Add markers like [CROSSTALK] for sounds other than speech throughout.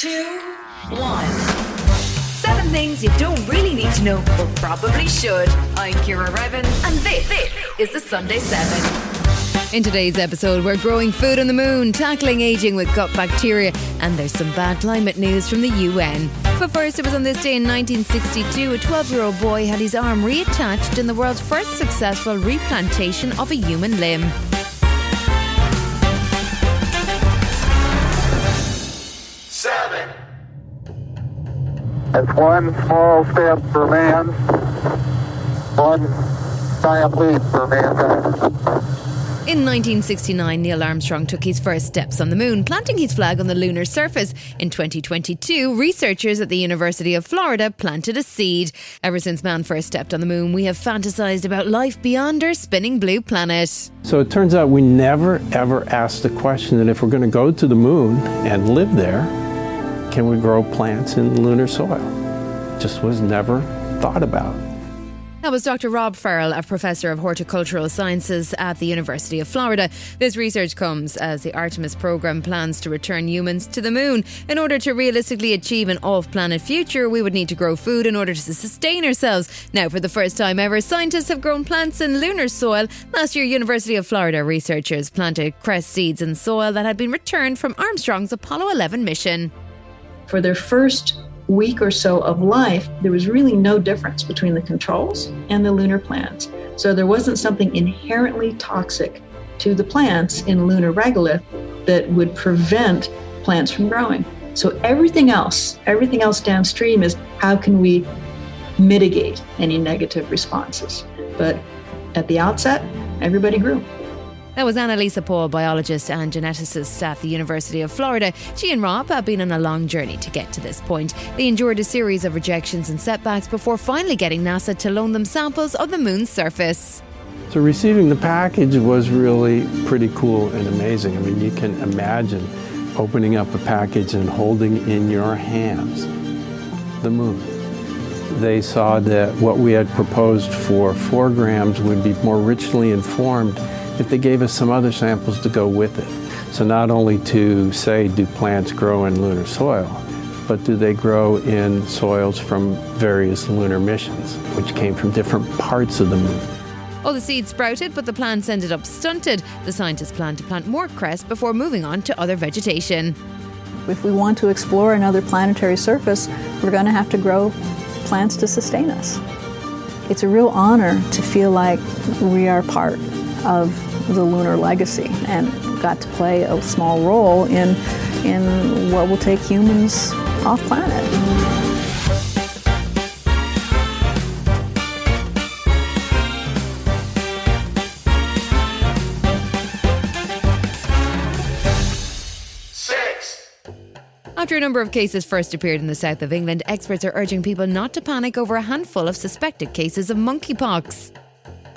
two, one. Seven things you don't really need to know, but probably should. I'm Ciara Revins, and this, this is the Sunday 7. In today's episode, we're growing food on the moon, tackling aging with gut bacteria, and there's some bad climate news from the UN. But first, it was on this day in 1962, a 12 year old boy had his arm reattached in the world's first successful replantation of a human limb. It's one small step for man, one giant leap for mankind. In 1969, Neil Armstrong took his first steps on the moon, planting his flag on the lunar surface. In 2022, researchers at the University of Florida planted a seed. Ever since man first stepped on the moon, we have fantasized about life beyond our spinning blue planet. So it turns out we never ever asked the question that if we're going to go to the moon and live there, can we grow plants in lunar soil? Just was never thought about. That was Dr. Rob Ferl, a professor of horticultural sciences at the University of Florida. This research comes as the Artemis program plans to return humans to the moon. In order to realistically achieve an off planet future, we would need to grow food in order to sustain ourselves. Now, for the first time ever, scientists have grown plants in lunar soil. Last year, University of Florida researchers planted cress seeds in soil that had been returned from Armstrong's Apollo 11 mission. For their first week or so of life, there was really no difference between the controls and the lunar plants. So there wasn't something inherently toxic to the plants in lunar regolith that would prevent plants from growing. So everything else, everything else downstream is how can we mitigate any negative responses? But at the outset, everybody grew. That was Anna-Lisa Paul, biologist and geneticist at the University of Florida. She and Rob have been on a long journey to get to this point. They endured a series of rejections and setbacks before finally getting NASA to loan them samples of the moon's surface. So receiving the package was really pretty cool and amazing. I mean, you can imagine opening up a package and holding in your hands the moon. They saw that what we had proposed for four grams would be more richly informed if they gave us some other samples to go with it. So not only to say, do plants grow in lunar soil, but do they grow in soils from various lunar missions, which came from different parts of the moon. All the seeds sprouted, but the plants ended up stunted. The scientists plan to plant more cress before moving on to other vegetation. If we want to explore another planetary surface, we're going to have to grow plants to sustain us. It's a real honor to feel like we are part of the lunar legacy and got to play a small role in, in what will take humans off planet. six, After a number of cases first appeared in the south of England, experts are urging people not to panic over a handful of suspected cases of monkeypox.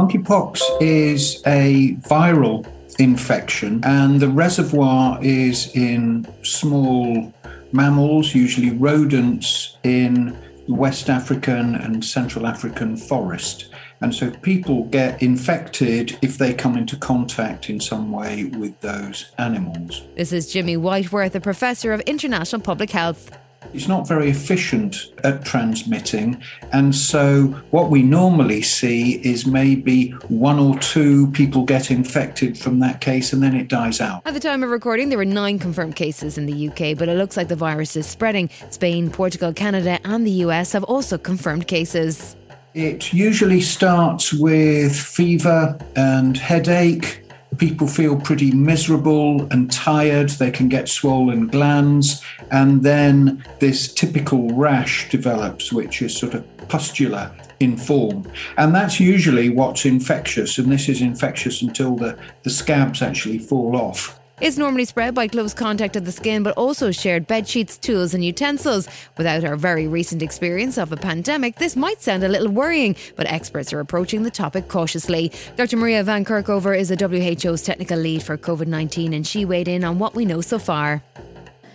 Monkeypox is a viral infection, and the reservoir is in small mammals, usually rodents, in West African and Central African forest. And so people get infected if they come into contact in some way with those animals. This is Jimmy Whitworth, a professor of international public health. It's not very efficient at transmitting. And so, what we normally see is maybe one or two people get infected from that case and then it dies out. At the time of recording, there were nine confirmed cases in the UK, but it looks like the virus is spreading. Spain, Portugal, Canada, and the US have also confirmed cases. It usually starts with fever and headache. People feel pretty miserable and tired. They can get swollen glands. And then this typical rash develops, which is sort of pustular in form. And that's usually what's infectious. And this is infectious until the, the scabs actually fall off. It's normally spread by close contact of the skin, but also shared bed sheets, tools, and utensils. Without our very recent experience of a pandemic, this might sound a little worrying, but experts are approaching the topic cautiously. Dr. Maria Van Kerkhove is the WHO's technical lead for COVID 19, and she weighed in on what we know so far.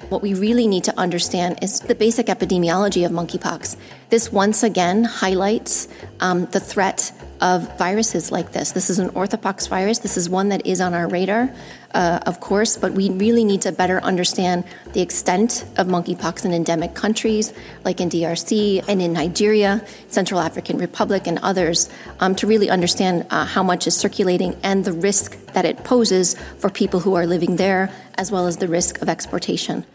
What we really need to understand is the basic epidemiology of monkeypox. This once again highlights um, the threat of viruses like this. This is an orthopox virus. This is one that is on our radar, uh, of course, but we really need to better understand the extent of monkeypox in endemic countries like in DRC and in Nigeria, Central African Republic, and others um, to really understand uh, how much is circulating and the risk that it poses for people who are living there, as well as the risk of exportation.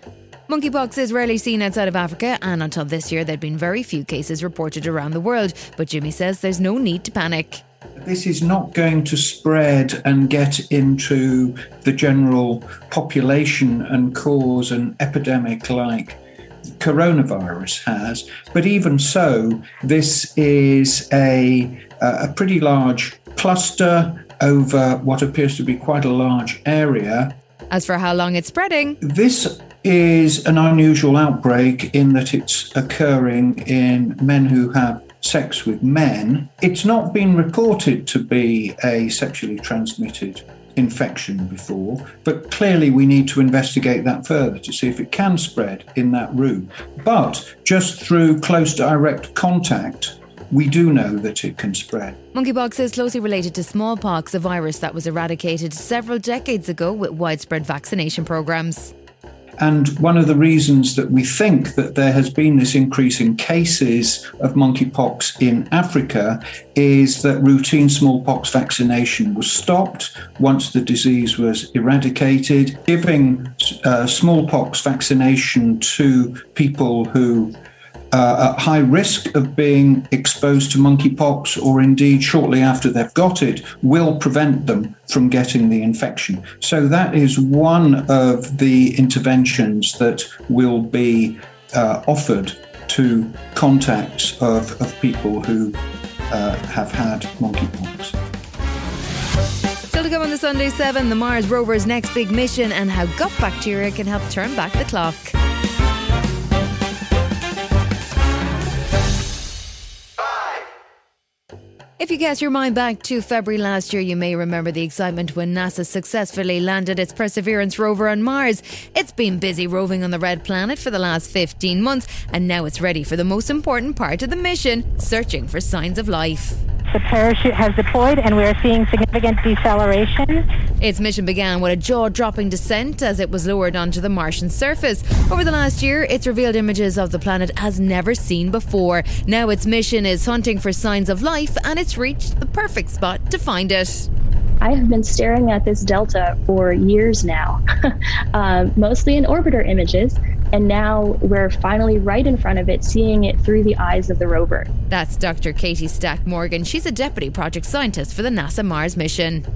Monkeypox is rarely seen outside of Africa, and until this year, there'd been very few cases reported around the world. But Jimmy says there's no need to panic. This is not going to spread and get into the general population and cause an epidemic like coronavirus has. But even so, this is a, a pretty large cluster over what appears to be quite a large area. As for how long it's spreading, this is an unusual outbreak in that it's occurring in men who have sex with men. It's not been reported to be a sexually transmitted infection before, but clearly we need to investigate that further to see if it can spread in that room. But just through close direct contact, we do know that it can spread. Monkeypox is closely related to smallpox, a virus that was eradicated several decades ago with widespread vaccination programs. And one of the reasons that we think that there has been this increase in cases of monkeypox in Africa is that routine smallpox vaccination was stopped once the disease was eradicated. Giving uh, smallpox vaccination to people who uh, at high risk of being exposed to monkeypox or indeed shortly after they've got it will prevent them from getting the infection. So that is one of the interventions that will be uh, offered to contacts of, of people who uh, have had monkeypox. Still to come on the Sunday 7, the Mars rover's next big mission and how gut bacteria can help turn back the clock. If you cast your mind back to February last year, you may remember the excitement when NASA successfully landed its Perseverance rover on Mars. It's been busy roving on the red planet for the last 15 months, and now it's ready for the most important part of the mission searching for signs of life. The parachute has deployed and we are seeing significant deceleration. Its mission began with a jaw dropping descent as it was lowered onto the Martian surface. Over the last year, it's revealed images of the planet as never seen before. Now its mission is hunting for signs of life and it's reached the perfect spot to find it. I have been staring at this delta for years now, [LAUGHS] uh, mostly in orbiter images, and now we're finally right in front of it, seeing it through the eyes of the rover. That's Dr. Katie Stack Morgan. She's a deputy project scientist for the NASA Mars mission.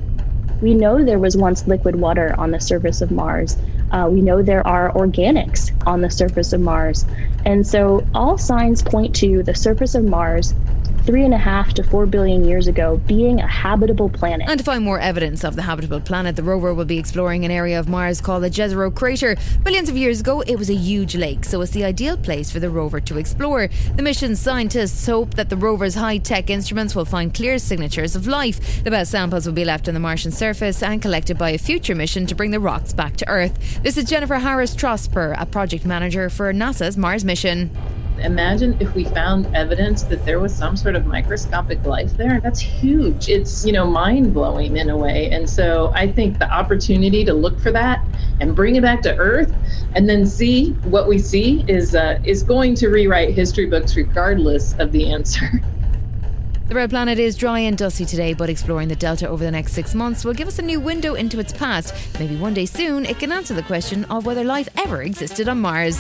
We know there was once liquid water on the surface of Mars. Uh, we know there are organics on the surface of Mars. And so all signs point to the surface of Mars three and a half to four billion years ago being a habitable planet. And to find more evidence of the habitable planet, the rover will be exploring an area of Mars called the Jezero Crater. Billions of years ago, it was a huge lake, so it's the ideal place for the rover to explore. The mission's scientists hope that the rover's high tech instruments will find clear signatures of life. The best samples will be left on the Martian surface and collected by a future mission to bring the rocks back to Earth. This is Jennifer Harris Trosper, a project manager for NASA's Mars mission imagine if we found evidence that there was some sort of microscopic life there. That's huge. It's, you know, mind blowing in a way. And so I think the opportunity to look for that and bring it back to Earth and then see what we see is, uh, is going to rewrite history books regardless of the answer. [LAUGHS] The red planet is dry and dusty today, but exploring the delta over the next six months will give us a new window into its past. Maybe one day soon it can answer the question of whether life ever existed on Mars.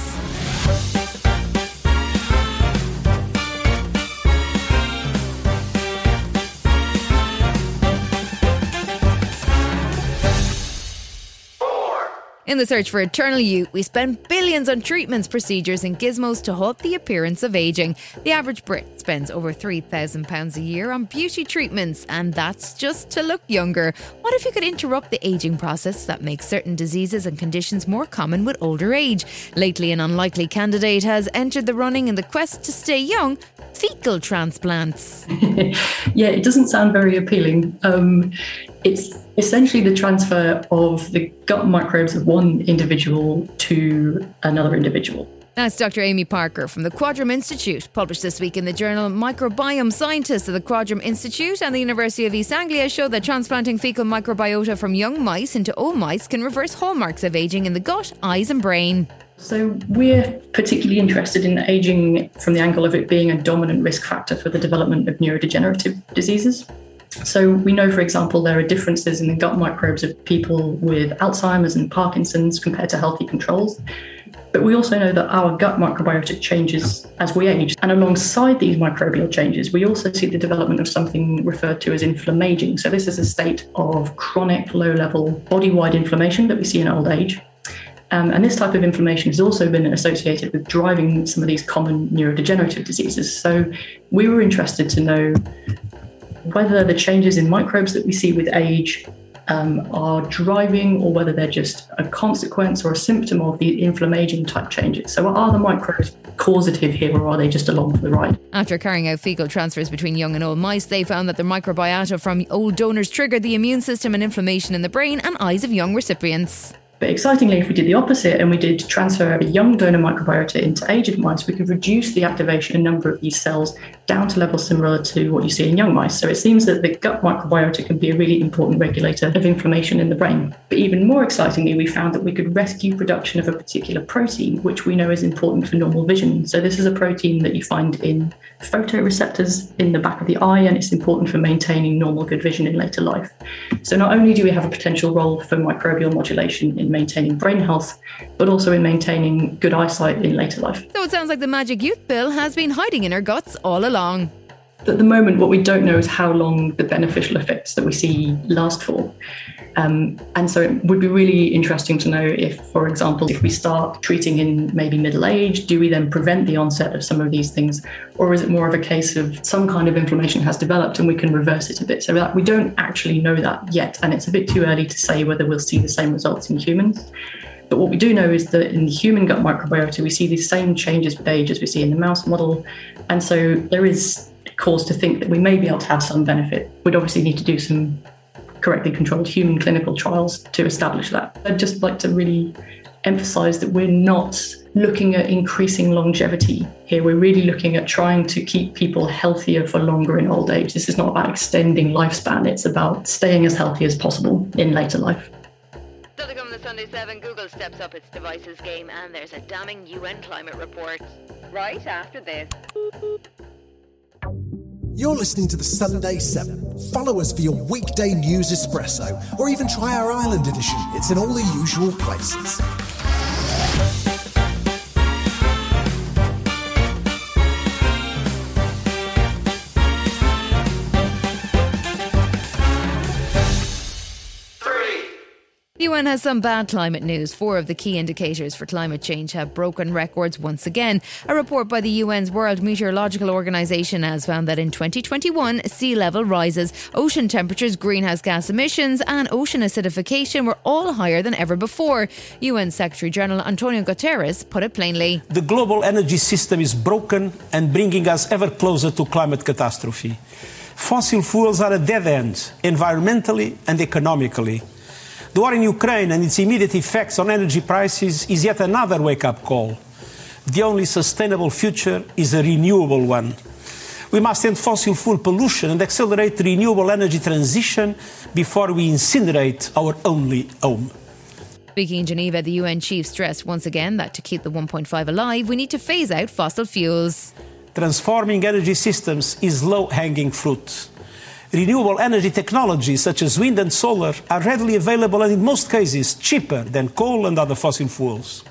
In the search for eternal youth, we spend billions on treatments, procedures, and gizmos to halt the appearance of aging. The average Brit spends over £3,000 a year on beauty treatments, and that's just to look younger. What if you could interrupt the aging process that makes certain diseases and conditions more common with older age? Lately, an unlikely candidate has entered the running in the quest to stay young fecal transplants. [LAUGHS] yeah, it doesn't sound very appealing. Um, it's essentially the transfer of the gut microbes of one individual to another individual. That's Dr. Aimee Parker from the Quadram Institute, published this week in the journal Microbiome. Scientists at the Quadram Institute and the University of East Anglia show that transplanting fecal microbiota from young mice into old mice can reverse hallmarks of aging in the gut, eyes, and brain. So, we're particularly interested in aging from the angle of it being a dominant risk factor for the development of neurodegenerative diseases. So, we know, for example, there are differences in the gut microbes of people with Alzheimer's and Parkinson's compared to healthy controls. But we also know that our gut microbiota changes as we age. And alongside these microbial changes, we also see the development of something referred to as inflammaging. So, this is a state of chronic, low level, body wide inflammation that we see in old age. Um, and this type of inflammation has also been associated with driving some of these common neurodegenerative diseases. So, we were interested to know whether the changes in microbes that we see with age um, are driving or whether they're just a consequence or a symptom of the inflammation type changes. So, are the microbes causative here or are they just along for the ride? After carrying out fecal transfers between young and old mice, they found that the microbiota from old donors triggered the immune system and inflammation in the brain and eyes of young recipients. But excitingly, if we did the opposite and we did transfer a young donor microbiota into aged mice, we could reduce the activation and number of these cells down to levels similar to what you see in young mice. So it seems that the gut microbiota can be a really important regulator of inflammation in the brain. But even more excitingly, we found that we could rescue production of a particular protein, which we know is important for normal vision. So this is a protein that you find in photoreceptors in the back of the eye, and it's important for maintaining normal good vision in later life. So not only do we have a potential role for microbial modulation in maintaining brain health, but also in maintaining good eyesight in later life. So it sounds like the magic youth pill has been hiding in our guts all along. At the moment, what we don't know is how long the beneficial effects that we see last for. Um, and so it would be really interesting to know if, for example, if we start treating in maybe middle age, do we then prevent the onset of some of these things? Or is it more of a case of some kind of inflammation has developed and we can reverse it a bit? So that we don't actually know that yet. And it's a bit too early to say whether we'll see the same results in humans. But what we do know is that in the human gut microbiota, we see these same changes with age as we see in the mouse model. And so there is cause to think that we may be able to have some benefit. We'd obviously need to do some correctly controlled human clinical trials to establish that. I'd just like to really emphasize that we're not looking at increasing longevity here. We're really looking at trying to keep people healthier for longer in old age. This is not about extending lifespan, it's about staying as healthy as possible in later life. Still to come Sunday 7, Google steps up its devices game and there's a damning UN climate report. Right after this. You're listening to the Sunday 7. Follow us for your weekday news espresso, or even try our Ireland edition. It's in all the usual places. UN has some bad climate news. Four of the key indicators for climate change have broken records once again. A report by the UN's World Meteorological Organization has found that in 2021, sea level rises, ocean temperatures, greenhouse gas emissions, and ocean acidification were all higher than ever before. UN Secretary General Antonio Guterres put it plainly. The global energy system is broken and bringing us ever closer to climate catastrophe. Fossil fuels are a dead end, environmentally and economically. The war in Ukraine and its immediate effects on energy prices is yet another wake up call. The only sustainable future is a renewable one. We must end fossil fuel pollution and accelerate the renewable energy transition before we incinerate our only home. Speaking in Geneva, the UN chief stressed once again that to keep the 1.5 alive, we need to phase out fossil fuels. Transforming energy systems is low hanging fruit renewable energy technologies such as wind and solar are readily available and in most cases cheaper than coal and other fossil fuels.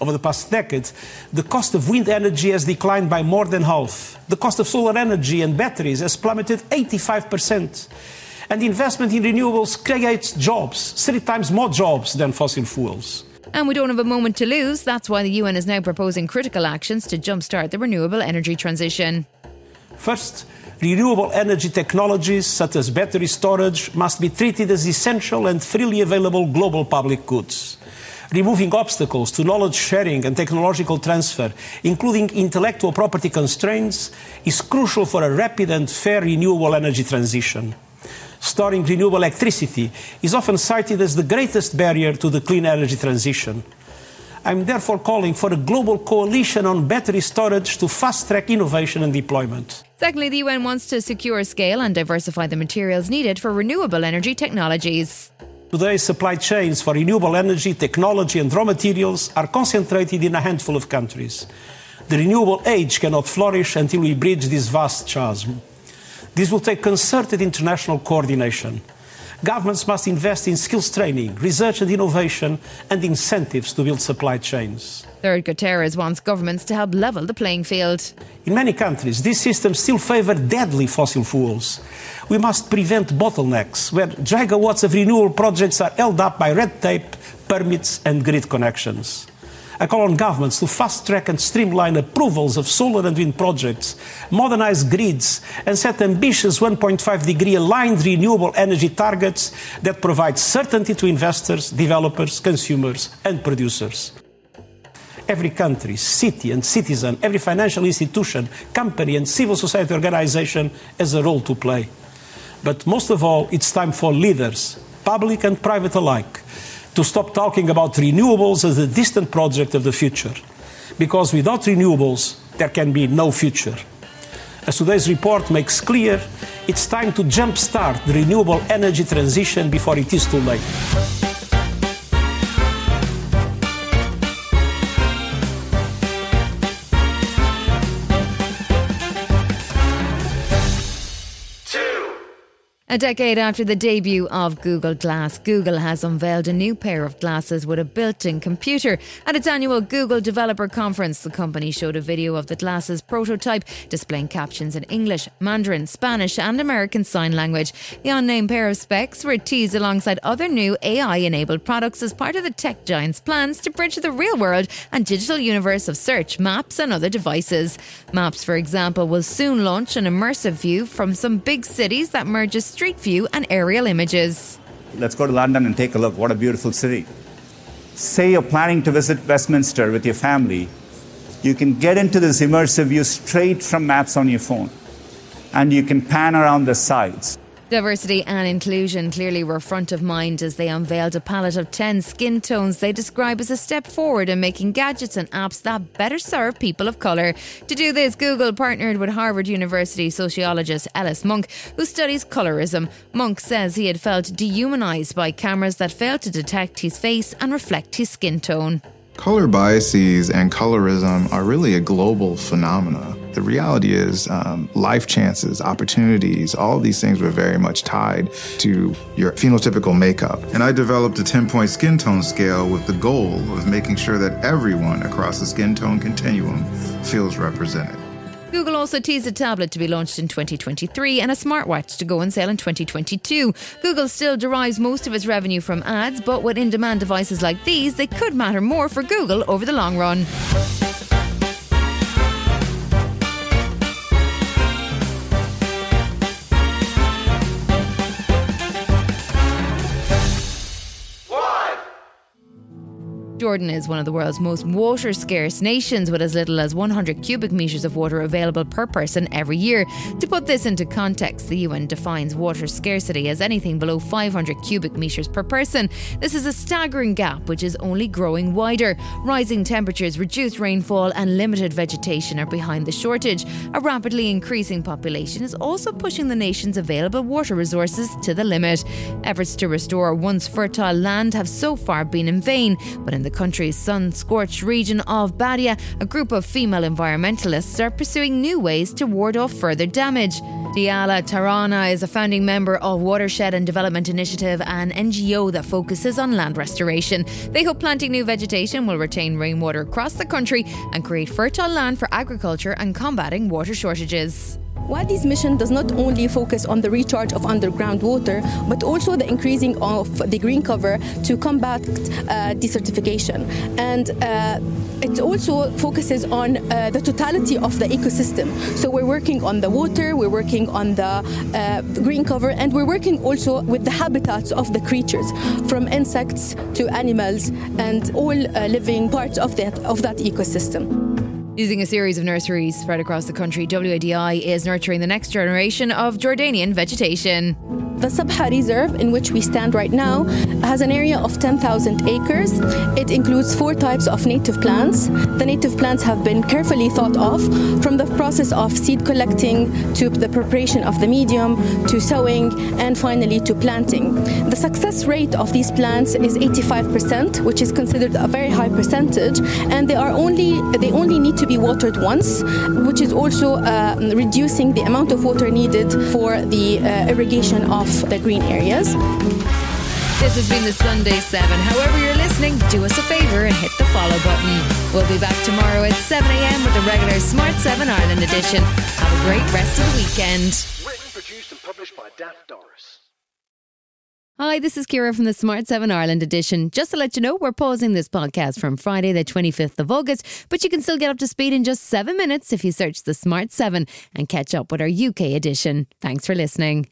Over the past decade, the cost of wind energy has declined by more than half. The cost of solar energy and batteries has plummeted 85%. And investment in renewables creates jobs, three times more jobs than fossil fuels. And we don't have a moment to lose. That's why the UN is now proposing critical actions to jumpstart the renewable energy transition. First, renewable energy technologies such as battery storage must be treated as essential and freely available global public goods. Removing obstacles to knowledge sharing and technological transfer, including intellectual property constraints, is crucial for a rapid and fair renewable energy transition. Storing renewable electricity is often cited as the greatest barrier to the clean energy transition. I'm therefore calling for a global coalition on battery storage to fast track innovation and deployment. Secondly, the UN wants to secure scale and diversify the materials needed for renewable energy technologies. Today's supply chains for renewable energy, technology, and raw materials are concentrated in a handful of countries. The renewable age cannot flourish until we bridge this vast chasm. This will take concerted international coordination. Governments must invest in skills training, research and innovation, and incentives to build supply chains. Third, Guterres wants governments to help level the playing field. In many countries, these systems still favor deadly fossil fuels. We must prevent bottlenecks where gigawatts of renewable projects are held up by red tape, permits, and grid connections. I call on governments to fast track and streamline approvals of solar and wind projects, modernize grids, and set ambitious 1.5 degree aligned renewable energy targets that provide certainty to investors, developers, consumers, and producers. Every country, city, and citizen, every financial institution, company, and civil society organization has a role to play. But most of all, it's time for leaders, public and private alike, to stop talking about renewables as a distant project of the future. Because without renewables, there can be no future. As today's report makes clear, it's time to jumpstart the renewable energy transition before it is too late. A decade after the debut of Google Glass, Google has unveiled a new pair of glasses with a built in computer. At its annual Google Developer Conference, the company showed a video of the glasses prototype displaying captions in English, Mandarin, Spanish, and American Sign Language. The unnamed pair of specs were teased alongside other new AI enabled products as part of the tech giant's plans to bridge the real world and digital universe of search, maps, and other devices. Maps, for example, will soon launch an immersive view from some big cities that merges street view and aerial images. Let's go to London and take a look. What a beautiful city. Say you're planning to visit Westminster with your family, you can get into this immersive view straight from maps on your phone. And you can pan around the sides. Diversity and inclusion clearly were front of mind as they unveiled a palette of 10 skin tones they describe as a step forward in making gadgets and apps that better serve people of colour. To do this, Google partnered with Harvard University sociologist Elis Monk, who studies colorism. Monk says he had felt dehumanised by cameras that failed to detect his face and reflect his skin tone. Color biases and colorism are really a global phenomena. The reality is, um, life chances, opportunities, all of these things were very much tied to your phenotypical makeup. And I developed a 10 point skin tone scale with the goal of making sure that everyone across the skin tone continuum feels represented. Google also teased a tablet to be launched in 2023 and a smartwatch to go on sale in 2022. Google still derives most of its revenue from ads, but with in demand devices like these, they could matter more for Google over the long run. Jordan is one of the world's most water scarce nations with as little as 100 cubic metres of water available per person every year. To put this into context, the UN defines water scarcity as anything below 500 cubic metres per person. This is a staggering gap which is only growing wider. Rising temperatures, reduced rainfall, and limited vegetation are behind the shortage. A rapidly increasing population is also pushing the nation's available water resources to the limit. Efforts to restore once fertile land have so far been in vain, but in the country's sun scorched region of Badia, a group of female environmentalists are pursuing new ways to ward off further damage. Deyala Tarawnah is a founding member of Watershed and Development Initiative, an NGO that focuses on land restoration. They hope planting new vegetation will retain rainwater across the country and create fertile land for agriculture and combating water shortages. Wadi's mission does not only focus on the recharge of underground water, but also the increasing of the green cover to combat uh, desertification. And uh, it also focuses on uh, the totality of the ecosystem. So we're working on the water, we're working on the uh, green cover, and we're working also with the habitats of the creatures, from insects to animals, and all uh, living parts of that of that ecosystem. Using a series of nurseries spread across the country, WADI is nurturing the next generation of Jordanian vegetation. The Sabha Reserve, in which we stand right now, has an area of 10,000 acres. It includes four types of native plants. The native plants have been carefully thought of from the process of seed collecting to the preparation of the medium to sowing and finally to planting. The success rate of these plants is 85%, which is considered a very high percentage, and they are only they only need to be watered once, which is also uh, reducing the amount of water needed for the uh, irrigation of the green areas. This has been the Sunday 7. However, you're listening, do us a favour and hit the follow button. We'll be back tomorrow at 7 a.m. with the regular Smart 7 Ireland edition. Have a great rest of the weekend. Written, produced, and published by Daft Doris. Hi, this is Ciara from the Smart 7 Ireland edition. Just to let you know, we're pausing this podcast from Friday, the 25th of August, but you can still get up to speed in just seven minutes if you search the Smart 7 and catch up with our UK edition. Thanks for listening.